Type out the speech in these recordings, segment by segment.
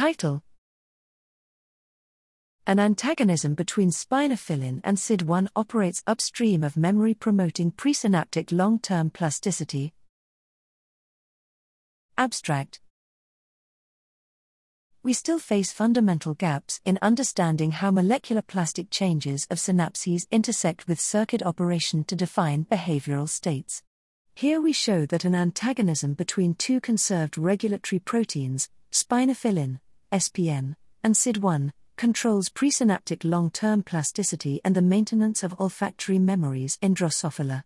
Title An antagonism between Spinophilin and Syd-1 operates upstream of memory promoting presynaptic long term plasticity. Abstract we still face fundamental gaps in understanding how molecular plastic changes of synapses intersect with circuit operation to define behavioral states. Here we show that an antagonism between two conserved regulatory proteins, Spinophilin, SPN, and Syd-1, controls presynaptic long term plasticity and the maintenance of olfactory memories in Drosophila.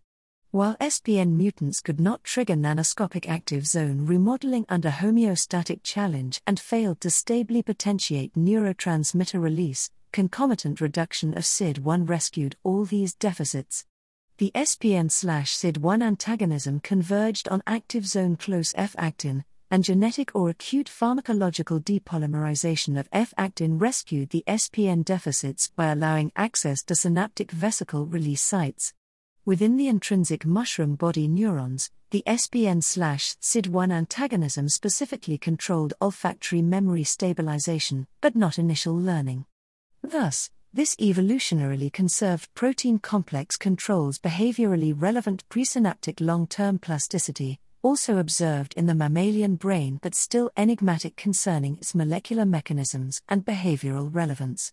While SPN mutants could not trigger nanoscopic active zone remodeling under homeostatic challenge and failed to stably potentiate neurotransmitter release, concomitant reduction of Syd-1 rescued all these deficits. The SPN Syd-1 antagonism converged on active zone close F actin, and genetic or acute pharmacological depolymerization of F actin rescued the SPN deficits by allowing access to synaptic vesicle release sites. Within the intrinsic mushroom body neurons, the SPN Syd-1 antagonism specifically controlled olfactory memory stabilization, but not initial learning. Thus, this evolutionarily conserved protein complex controls behaviorally relevant presynaptic long term plasticity, also observed in the mammalian brain but still enigmatic concerning its molecular mechanisms and behavioral relevance.